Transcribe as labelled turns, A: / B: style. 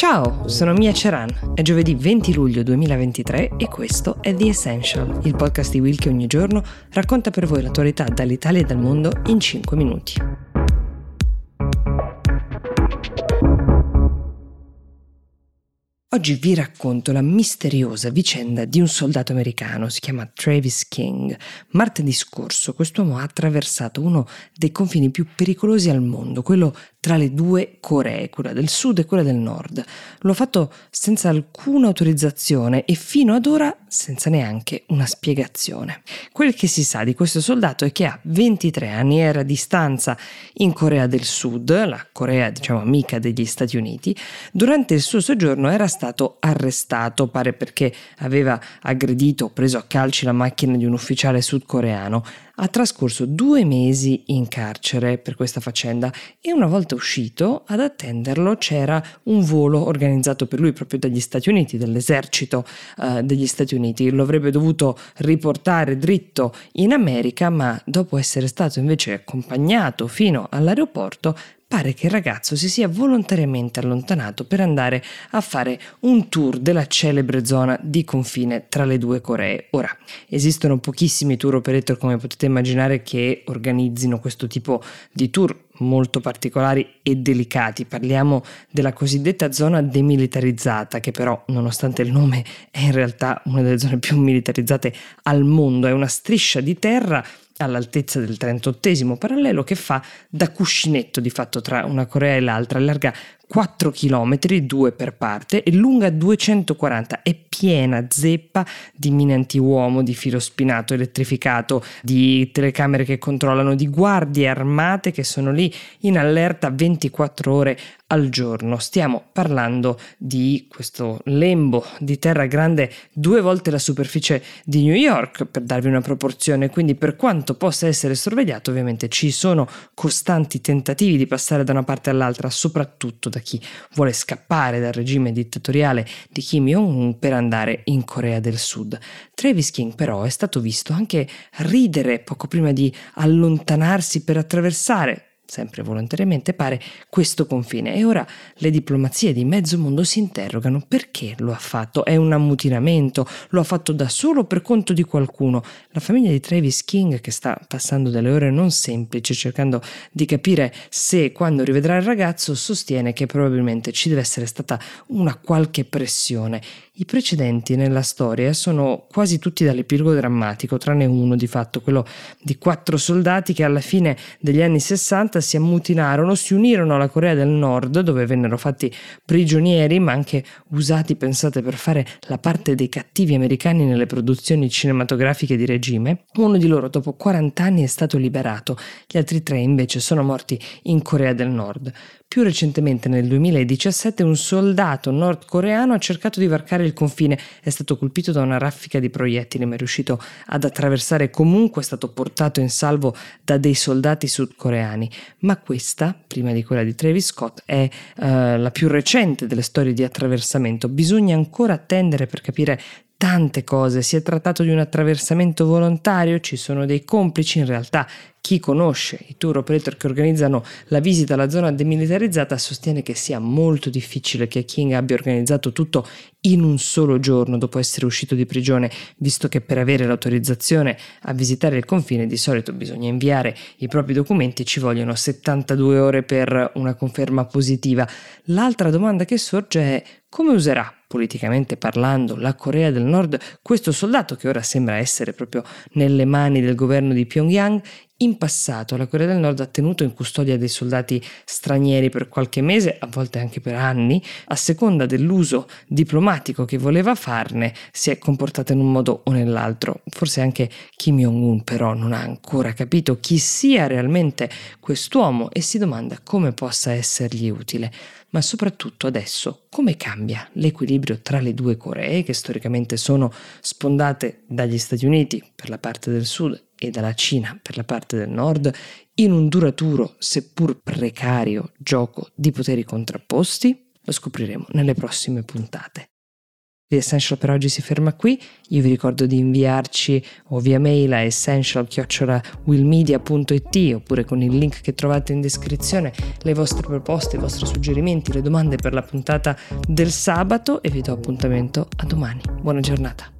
A: Ciao, sono Mia Ceran. È giovedì 20 luglio 2023 e questo è The Essential, il podcast di Will che ogni giorno racconta per voi l'attualità dall'Italia e dal mondo in 5 minuti. Oggi vi racconto la misteriosa vicenda di un soldato americano, si chiama Travis King. Martedì scorso quest'uomo ha attraversato uno dei confini più pericolosi al mondo, quello tra le due Coree, quella del sud e quella del nord. Lo ha fatto senza alcuna autorizzazione e fino ad ora senza neanche una spiegazione. Quel che si sa di questo soldato è che ha 23 anni, era a distanza in Corea del Sud, la Corea diciamo amica degli Stati Uniti. Durante il suo soggiorno era stato arrestato, pare perché aveva aggredito o preso a calci la macchina di un ufficiale sudcoreano ha trascorso due mesi in carcere per questa faccenda e una volta uscito ad attenderlo c'era un volo organizzato per lui proprio dagli Stati Uniti, dall'esercito uh, degli Stati Uniti. Lo avrebbe dovuto riportare dritto in America, ma dopo essere stato invece accompagnato fino all'aeroporto pare che il ragazzo si sia volontariamente allontanato per andare a fare un tour della celebre zona di confine tra le due Coree. Ora, esistono pochissimi tour operator come potete immaginare che organizzino questo tipo di tour molto particolari e delicati. Parliamo della cosiddetta zona demilitarizzata, che però, nonostante il nome, è in realtà una delle zone più militarizzate al mondo. È una striscia di terra all'altezza del 38 parallelo che fa da cuscinetto di fatto tra una Corea e l'altra, larga 4 km, due per parte, e lunga 240, è piena zeppa di mine antiuomo, di filo spinato elettrificato, di telecamere che controllano, di guardie armate che sono lì in allerta 24 ore al giorno. Stiamo parlando di questo lembo di terra grande due volte la superficie di New York, per darvi una proporzione, quindi per quanto possa essere sorvegliato, ovviamente ci sono costanti tentativi di passare da una parte all'altra, soprattutto da chi vuole scappare dal regime dittatoriale di Kim Jong-un per andare in Corea del Sud. Travis King però è stato visto anche ridere poco prima di allontanarsi per attraversare sempre volontariamente pare, questo confine. E ora le diplomazie di mezzo mondo si interrogano perché lo ha fatto? È un ammutinamento? Lo ha fatto da solo per conto di qualcuno? La famiglia di Travis King, che sta passando delle ore non semplici cercando di capire se quando rivedrà il ragazzo, sostiene che probabilmente ci deve essere stata una qualche pressione. I precedenti nella storia sono quasi tutti dall'epilogo drammatico, tranne uno di fatto, quello di quattro soldati che alla fine degli anni 60 si ammutinarono, si unirono alla Corea del Nord, dove vennero fatti prigionieri, ma anche usati, pensate, per fare la parte dei cattivi americani nelle produzioni cinematografiche di regime. Uno di loro dopo 40 anni è stato liberato, gli altri tre invece sono morti in Corea del Nord. Più recentemente, nel 2017, un soldato nordcoreano ha cercato di varcare il confine, è stato colpito da una raffica di proiettili, ma è riuscito ad attraversare comunque, è stato portato in salvo da dei soldati sudcoreani. Ma questa, prima di quella di Travis Scott, è uh, la più recente delle storie di attraversamento. Bisogna ancora attendere per capire tante cose. Si è trattato di un attraversamento volontario, ci sono dei complici, in realtà chi conosce i tour operator che organizzano la visita alla zona demilitarizzata sostiene che sia molto difficile che King abbia organizzato tutto in un solo giorno dopo essere uscito di prigione, visto che per avere l'autorizzazione a visitare il confine di solito bisogna inviare i propri documenti e ci vogliono 72 ore per una conferma positiva. L'altra domanda che sorge è come userà politicamente parlando, la Corea del Nord, questo soldato che ora sembra essere proprio nelle mani del governo di Pyongyang, in passato. La Corea del Nord ha tenuto in custodia dei soldati stranieri per qualche mese, a volte anche per anni, a seconda dell'uso diplomatico che voleva farne, si è comportata in un modo o nell'altro. Forse anche Kim Jong-un però non ha ancora capito chi sia realmente quest'uomo e si domanda come possa essergli utile. Ma soprattutto adesso come cambia l'equilibrio tra le due Coree che storicamente sono spondate dagli Stati Uniti per la parte del sud e dalla Cina per la parte del nord in un duraturo seppur precario gioco di poteri contrapposti? Lo scopriremo nelle prossime puntate. The Essential per oggi si ferma qui, io vi ricordo di inviarci o via mail a essential-willmedia.it oppure con il link che trovate in descrizione le vostre proposte, i vostri suggerimenti, le domande per la puntata del sabato e vi do appuntamento a domani. Buona giornata.